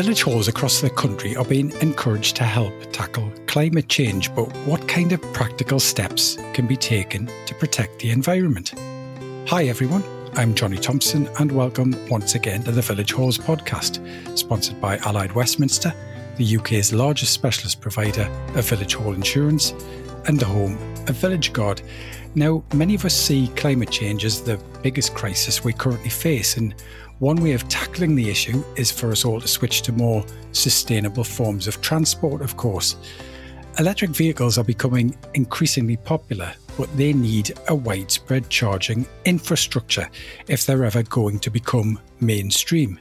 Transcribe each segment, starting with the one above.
Village halls across the country are being encouraged to help tackle climate change, but what kind of practical steps can be taken to protect the environment? Hi everyone, I'm Johnny Thompson and welcome once again to the Village Halls podcast, sponsored by Allied Westminster, the UK's largest specialist provider of village hall insurance and the home of Village Guard. Now, many of us see climate change as the biggest crisis we currently face, and one way of tackling the issue is for us all to switch to more sustainable forms of transport, of course. Electric vehicles are becoming increasingly popular, but they need a widespread charging infrastructure if they're ever going to become mainstream.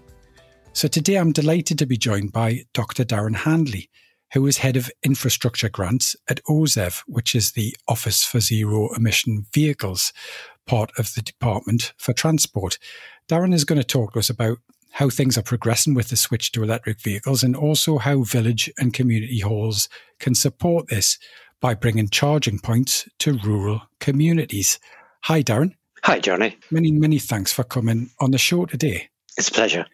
So today I'm delighted to be joined by Dr. Darren Handley, who is head of infrastructure grants at OZEV, which is the Office for Zero Emission Vehicles, part of the Department for Transport. Darren is going to talk to us about how things are progressing with the switch to electric vehicles and also how village and community halls can support this by bringing charging points to rural communities. Hi, Darren. Hi, Johnny. Many, many thanks for coming on the show today. It's a pleasure.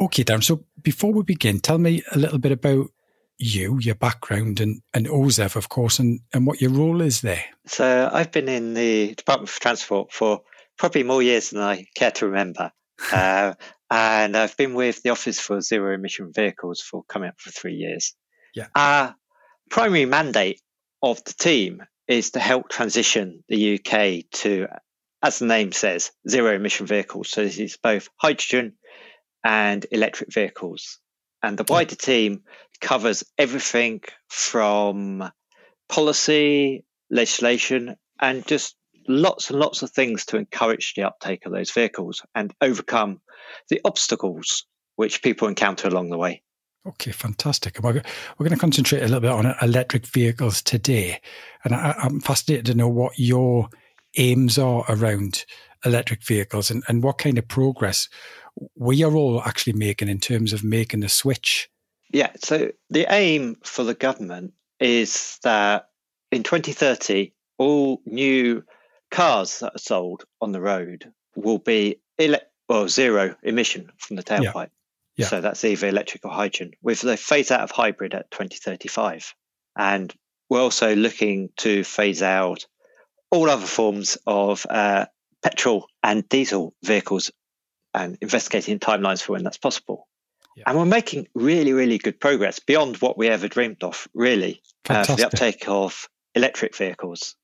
Okay, Darren. So before we begin, tell me a little bit about you, your background, and, and OZEV, of course, and, and what your role is there. So I've been in the Department for Transport for probably more years than I care to remember. uh, and I've been with the Office for Zero Emission Vehicles for coming up for three years. Yeah. Our primary mandate of the team is to help transition the UK to, as the name says, zero emission vehicles. So this is both hydrogen and electric vehicles. And the wider team covers everything from policy, legislation, and just lots and lots of things to encourage the uptake of those vehicles and overcome the obstacles which people encounter along the way. Okay, fantastic. We're, going to concentrate a little bit on electric vehicles today. And I, am fascinated to know what your aims are around electric vehicles and, and what kind of progress we are all actually making in terms of making the switch. Yeah, so the aim for the government is that in 2030, all new cars that are sold on the road will be ele- well zero emission from the tailpipe. Yeah. Yeah. So that's either electric or hydrogen, with the phase out of hybrid at 2035. And we're also looking to phase out all other forms of uh, petrol and diesel vehicles and investigating timelines for when that's possible. Yeah. And we're making really, really good progress beyond what we ever dreamed of, really, uh, for the uptake of electric vehicles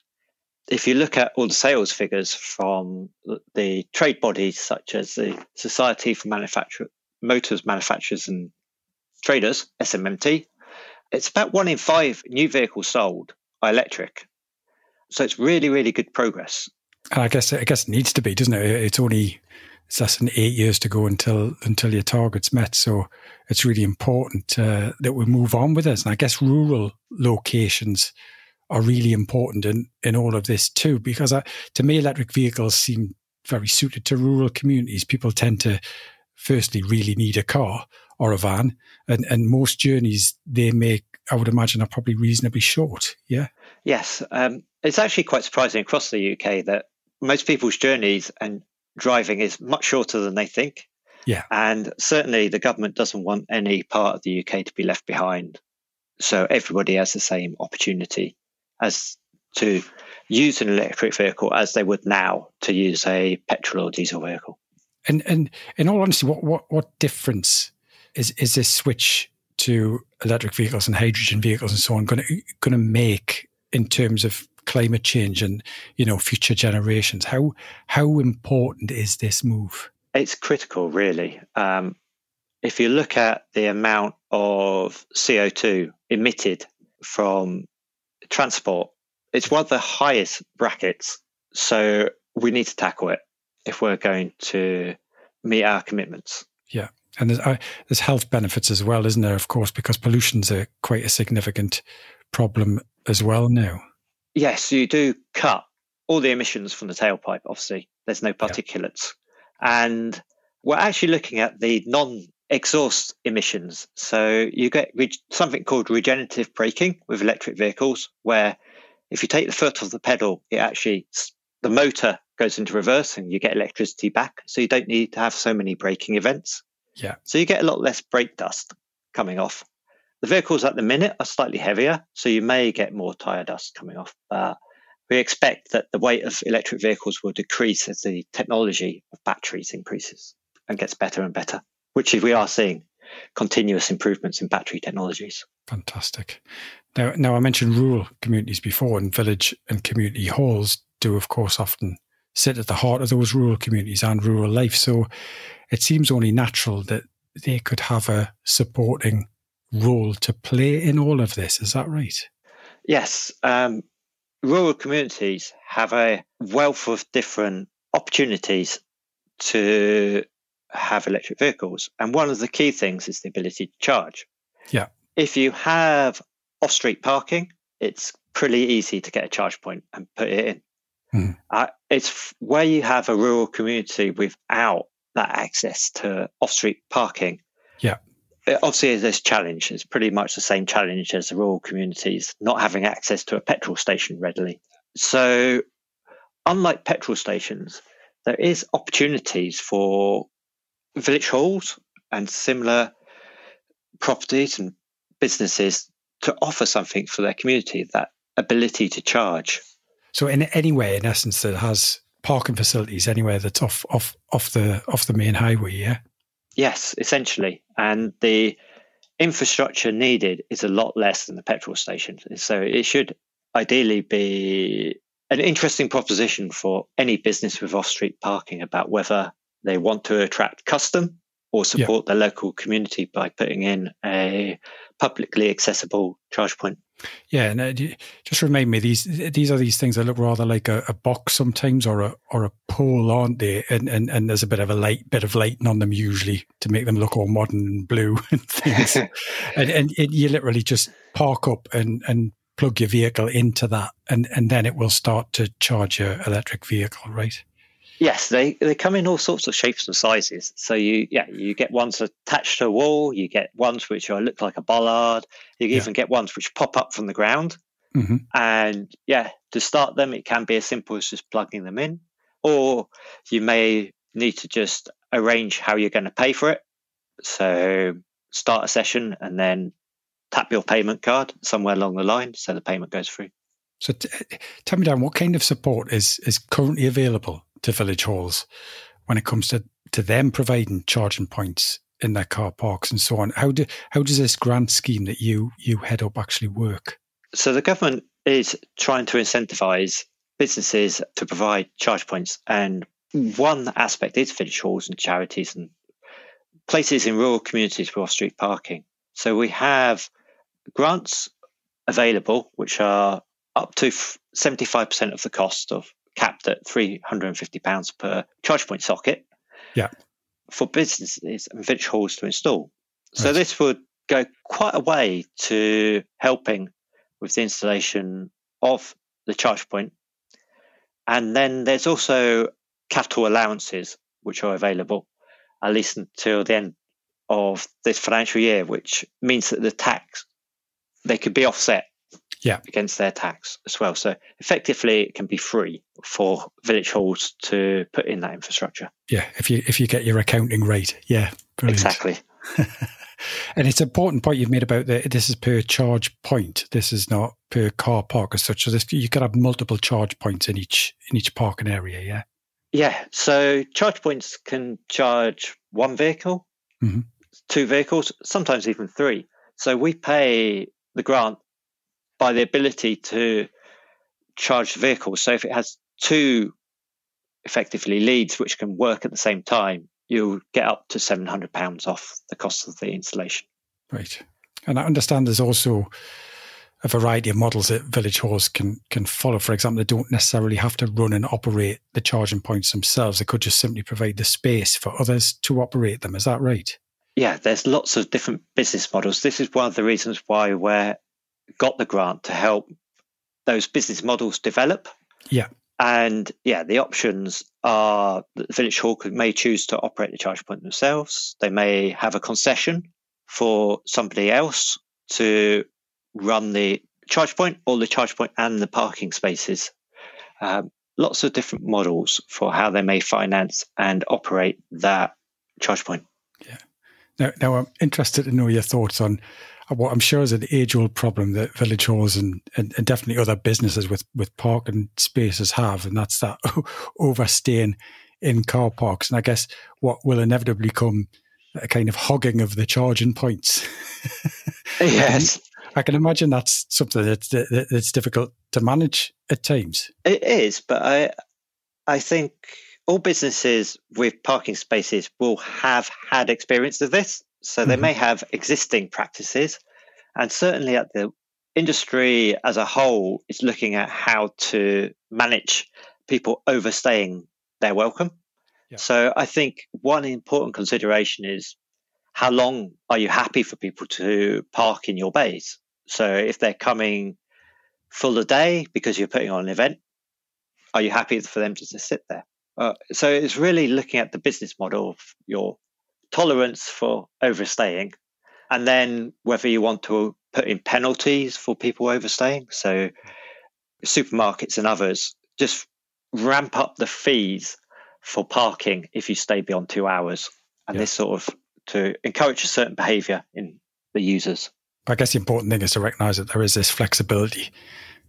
if you look at all the sales figures from the trade bodies such as the Society for Manufacture, Motors Manufacturers and Traders, SMMT, it's about one in five new vehicles sold are electric. So it's really, really good progress. I guess I guess it needs to be, doesn't it? It's only it's less than eight years to go until until your target's met. So it's really important uh, that we move on with this. And I guess rural locations are really important in, in all of this too, because I, to me, electric vehicles seem very suited to rural communities. People tend to, firstly, really need a car or a van, and, and most journeys they make, I would imagine, are probably reasonably short. Yeah. Yes. Um, it's actually quite surprising across the UK that most people's journeys and driving is much shorter than they think. Yeah. And certainly the government doesn't want any part of the UK to be left behind. So everybody has the same opportunity as to use an electric vehicle as they would now to use a petrol or diesel vehicle. And and in all honesty, what what what difference is is this switch to electric vehicles and hydrogen vehicles and so on going to going to make in terms of climate change and you know future generations? How how important is this move? It's critical, really. Um, if you look at the amount of CO two emitted from transport, it's one of the highest brackets. So we need to tackle it if we're going to meet our commitments. Yeah. And there's, uh, there's health benefits as well, isn't there? Of course, because pollution's a quite a significant problem as well now. Yes, you do cut all the emissions from the tailpipe. Obviously, there's no particulates, yeah. and we're actually looking at the non exhaust emissions. So you get re- something called regenerative braking with electric vehicles, where if you take the foot off the pedal, it actually the motor goes into reverse and you get electricity back. So you don't need to have so many braking events. Yeah. So you get a lot less brake dust coming off. The vehicles at the minute are slightly heavier, so you may get more tyre dust coming off. But we expect that the weight of electric vehicles will decrease as the technology of batteries increases and gets better and better, which we are seeing continuous improvements in battery technologies. Fantastic. Now, now I mentioned rural communities before, and village and community halls do, of course, often sit at the heart of those rural communities and rural life. So it seems only natural that they could have a supporting role to play in all of this. Is that right? Yes. Um, rural communities have a wealth of different opportunities to have electric vehicles. And one of the key things is the ability to charge. Yeah. If you have off street parking, it's pretty easy to get a charge point and put it in. Mm. Uh, it's where you have a rural community without that access to off street parking. Yeah. It obviously, this challenge is pretty much the same challenge as the rural communities not having access to a petrol station readily. So, unlike petrol stations, there is opportunities for village halls and similar properties and businesses to offer something for their community that ability to charge. So, in any way, in essence, that has parking facilities anywhere that's off off off the off the main highway, yeah. Yes, essentially, and the infrastructure needed is a lot less than the petrol station. So it should ideally be an interesting proposition for any business with off-street parking about whether they want to attract custom or support yeah. the local community by putting in a publicly accessible charge point. Yeah, and uh, just remind me these these are these things that look rather like a, a, box sometimes or a or a pole, aren't they? And, and and there's a bit of a light bit of lighting on them usually to make them look all modern and blue and things. and and it, you literally just park up and and plug your vehicle into that, and and then it will start to charge your electric vehicle, right? Yes, they they come in all sorts of shapes and sizes. So you yeah you get ones attached to a wall. You get ones which are, look like a bollard. You yeah. even get ones which pop up from the ground. Mm-hmm. And yeah, to start them, it can be as simple as just plugging them in, or you may need to just arrange how you're going to pay for it. So start a session and then tap your payment card somewhere along the line, so the payment goes through. So, t- tell me, Dan, what kind of support is is currently available to village halls when it comes to, to them providing charging points in their car parks and so on. How do how does this grant scheme that you you head up actually work? So the government is trying to incentivise businesses to provide charge points, and one aspect is village halls and charities and places in rural communities with off-street parking. So we have grants available, which are up to 75% of the cost of capped at £350 per charge point socket yeah. for businesses and village halls to install. So right. this would go quite a way to helping with the installation of the charge point. And then there's also capital allowances which are available at least until the end of this financial year, which means that the tax they could be offset yeah. against their tax as well. So effectively, it can be free for village halls to put in that infrastructure. Yeah, if you if you get your accounting right, yeah, brilliant. exactly. and it's an important point you've made about that. This is per charge point. This is not per car park as such. So this, you could have multiple charge points in each in each parking area. Yeah. Yeah. So charge points can charge one vehicle, mm-hmm. two vehicles, sometimes even three. So we pay the grant by the ability to charge the vehicle. So if it has two effectively leads which can work at the same time, you'll get up to £700 off the cost of the installation. Right. And I understand there's also a variety of models that village halls can can follow. For example, they don't necessarily have to run and operate the charging points themselves. They could just simply provide the space for others to operate them. Is that right? Yeah, there's lots of different business models. This is one of the reasons why we're got the grant to help those business models develop. Yeah. And yeah, the options are that the village hall may choose to operate the charge point themselves. They may have a concession for somebody else to run the charge point or the charge point and the parking spaces. Um, lots of different models for how they may finance and operate that charge point. Yeah. Now, now I'm interested to know your thoughts on Uh, what I'm sure is an age-old problem that village halls and, and, and, definitely other businesses with, with parking spaces have, and that's that overstaying in car parks. And I guess what will inevitably come a kind of hogging of the charging points. yes. I can imagine that's something that's, that's difficult to manage at times. It is, but I, I think all businesses with parking spaces will have had experience of this. So they mm-hmm. may have existing practices. And certainly at the industry as a whole is looking at how to manage people overstaying their welcome. Yeah. So I think one important consideration is how long are you happy for people to park in your bays? So if they're coming full a day because you're putting on an event, are you happy for them to just sit there? Uh, so it's really looking at the business model of your tolerance for overstaying, and then whether you want to put in penalties for people overstaying. So supermarkets and others just ramp up the fees for parking if you stay beyond two hours, and yeah. this sort of to encourage a certain behaviour in the users. I guess the important thing is to recognise that there is this flexibility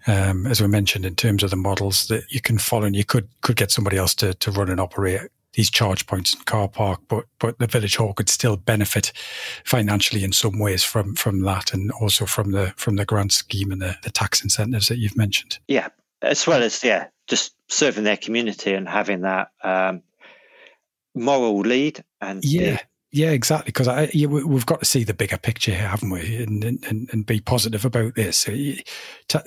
um, as we mentioned, in terms of the models that you can follow, and you could could get somebody else to to run and operate these charge points and car park, but but the village hall could still benefit financially in some ways from from that, and also from the from the grant scheme and the, the tax incentives that you've mentioned. Yeah, as well as yeah, just serving their community and having that um, moral lead and yeah. The, yeah, exactly. Because we've got to see the bigger picture here, haven't we? And and, and be positive about this. So,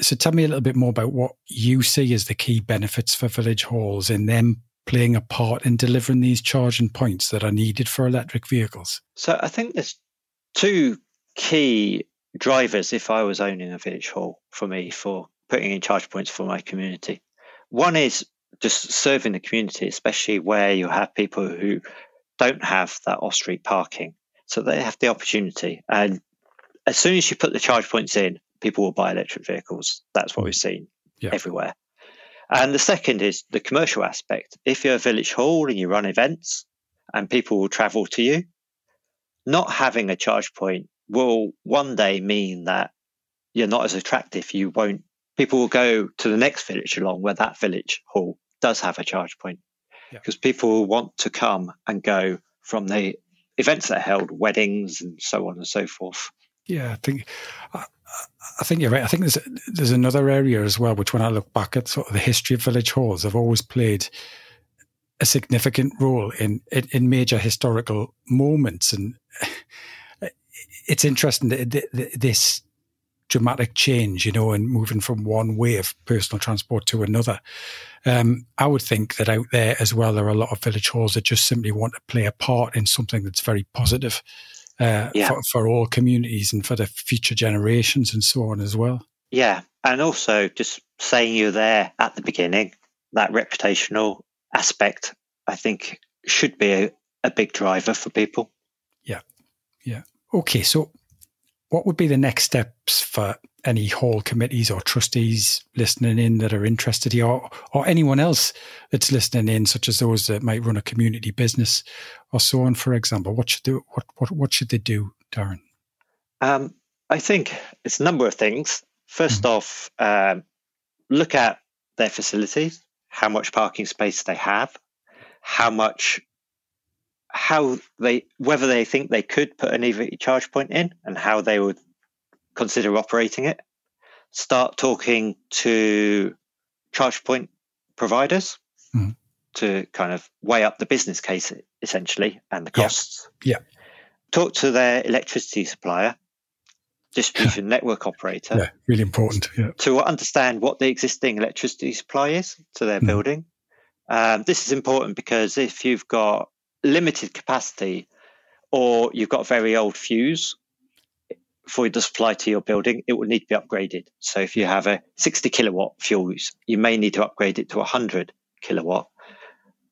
so, tell me a little bit more about what you see as the key benefits for village halls in them playing a part in delivering these charging points that are needed for electric vehicles. So, I think there's two key drivers if I was owning a village hall for me for putting in charge points for my community. One is just serving the community, especially where you have people who don't have that off street parking. So they have the opportunity. And as soon as you put the charge points in, people will buy electric vehicles. That's what we've mm. seen yeah. everywhere. And the second is the commercial aspect. If you're a village hall and you run events and people will travel to you, not having a charge point will one day mean that you're not as attractive. You won't, people will go to the next village along where that village hall does have a charge point because yeah. people want to come and go from the events that are held, weddings and so on and so forth. Yeah, I think uh, I, think you're right. I think there's there's another area as well, which when I look back at sort of the history of village halls, have always played a significant role in, in, in major historical moments, and it's interesting that this dramatic change, you know, and moving from one way of personal transport to another. Um, I would think that out there as well, there are a lot of village halls that just simply want to play a part in something that's very positive uh, yeah. for, for all communities and for the future generations and so on as well. Yeah. And also just saying you're there at the beginning, that reputational aspect, I think should be a, a big driver for people. Yeah. Yeah. Okay. So what would be the next steps for any hall committees or trustees listening in that are interested here, or, or anyone else that's listening in, such as those that might run a community business or so on, for example? What should they, what, what, what should they do, Darren? Um, I think it's a number of things. 1st mm-hmm. off, um, look at their facilities, how much parking space they have, how much how they whether they think they could put an EV charge point in and how they would consider operating it. Start talking to charge point providers mm. to kind of weigh up the business case essentially and the costs. Yeah. yeah. Talk to their electricity supplier, distribution network operator. Yeah, really important. Yeah. To understand what the existing electricity supply is to their mm. building. Um, this is important because if you've got limited capacity or you've got a very old fuse for the supply to your building, it will need to be upgraded. So if you have a 60 kilowatt fuse, you may need to upgrade it to 100 kilowatt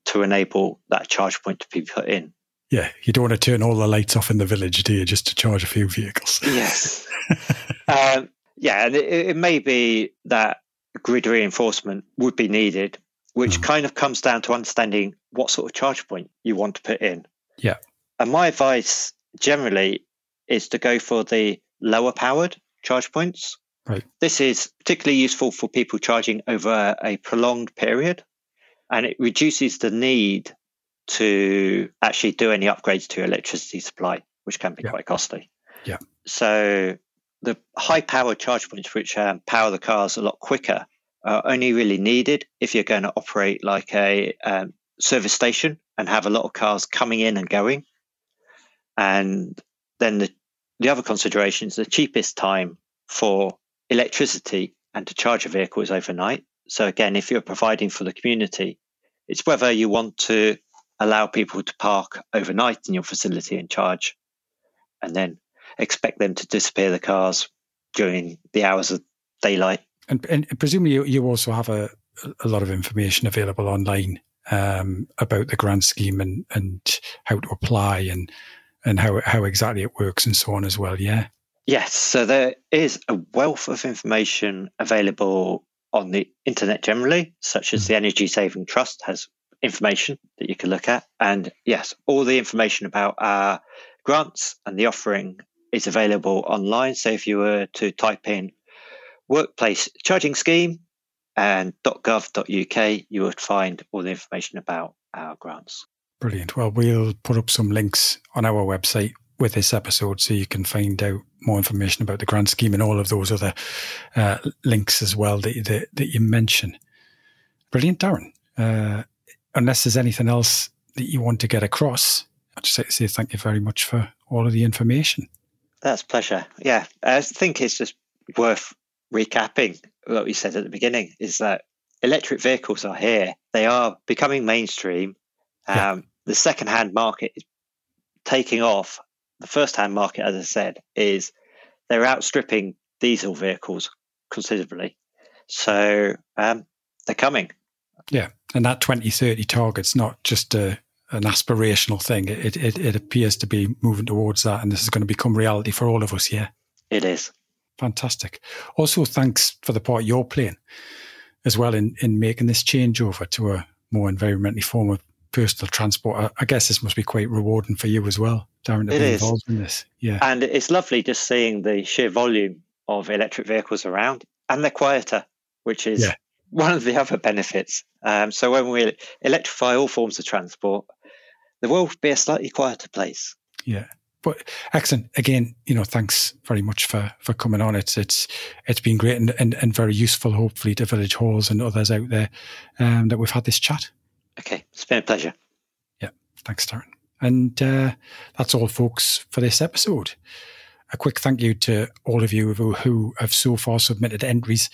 to enable that charge point to be put in. Yeah, you don't want to turn all the lights off in the village, do you, just to charge a few vehicles? Yes. um, yeah, and it, it, may be that grid reinforcement would be needed which mm. kind of comes down to understanding what sort of charge point you want to put in. Yeah. And my advice generally is to go for the lower powered charge points. Right. This is particularly useful for people charging over a prolonged period and it reduces the need to actually do any upgrades to electricity supply, which can be Yeah. quite costly. Yeah. So the high powered charge points, which um, power the cars a lot quicker, are only really needed if you're going to operate like a um, service station and have a lot of cars coming in and going. And then the, the other consideration is the cheapest time for electricity and to charge a vehicle is overnight. So again, if you're providing for the community, it's whether you want to allow people to park overnight in your facility and charge, and then expect them to disappear the cars during the hours of daylight. And, and presumably you, also have a, a lot of information available online um, about the grant scheme and, and how to apply and and how how exactly it works and so on as well. Yeah. Yes, so there is a wealth of information available on the internet generally, such as hmm. the Energy Saving Trust has information that you can look at. And yes, all the information about our grants and the offering is available online. So if you were to type in workplace charging scheme and .gov.uk, you would find all the information about our grants. Brilliant. Well, we'll put up some links on our website with this episode so you can find out more information about the grant scheme and all of those other uh, links as well that, that, that you mention. Brilliant, Darren. Uh, unless there's anything else that you want to get across, I'd just like to say thank you very much for all of the information. That's pleasure. Yeah, I think it's just worth recapping what we said at the beginning is that electric vehicles are here. They are becoming mainstream. Um, Yeah. The second-hand market is taking off. The first-hand market, as I said, is they're outstripping diesel vehicles considerably. So um, they're coming. Yeah. And that 2030 target's not just a, an aspirational thing. It, it, it appears to be moving towards that. And this is going to become reality for all of us. Yeah. It is. Fantastic. Also, thanks for the part you're playing as well in, in making this changeover to a more environmentally form of personal transport. I, guess this must be quite rewarding for you as well, Darren, to It be is. involved in this. Yeah. And it's lovely just seeing the sheer volume of electric vehicles around, and they're quieter, which is Yeah. one of the other benefits. Um, so when we electrify all forms of transport, the world will be a slightly quieter place. Yeah. But excellent. Again, you know, thanks very much for, for coming on. It's it's it's been great and, and, and very useful, hopefully, to village halls and others out there um, that we've had this chat. Okay, it's been a pleasure. Yeah. Thanks, Darren. And uh, that's all, folks, for this episode. A quick thank you to all of you who, have so far submitted entries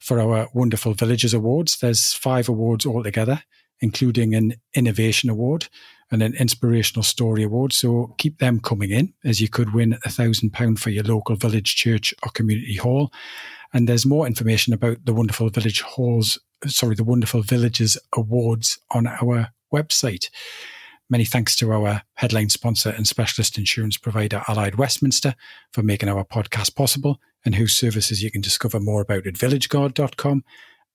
for our wonderful Villagers Awards. There's five awards altogether, including an Innovation Award and an Inspirational Story Award. So keep them coming in, as you could win a thousand pound for your local village church or community hall. And there's more information about the wonderful village halls, sorry, the wonderful Villagers Awards on our website. Many thanks to our headline sponsor and specialist insurance provider, Allied Westminster, for making our podcast possible and whose services you can discover more about at villageguard.com,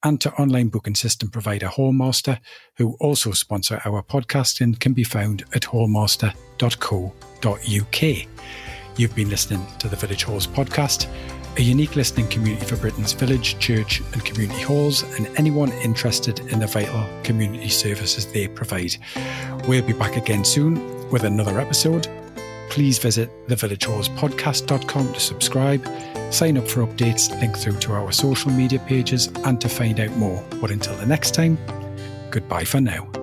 and to online booking system provider Hallmaster, who also sponsor our podcast and can be found at hallmaster.co.uk. You've been listening to the Village Halls podcast, a unique listening community for Britain's village, church, and community halls, and anyone interested in the vital community services they provide. We'll be back again soon with another episode. Please visit thevillagehallspodcast.com to subscribe, sign up for updates, link through to our social media pages, and to find out more. But until the next time, goodbye for now.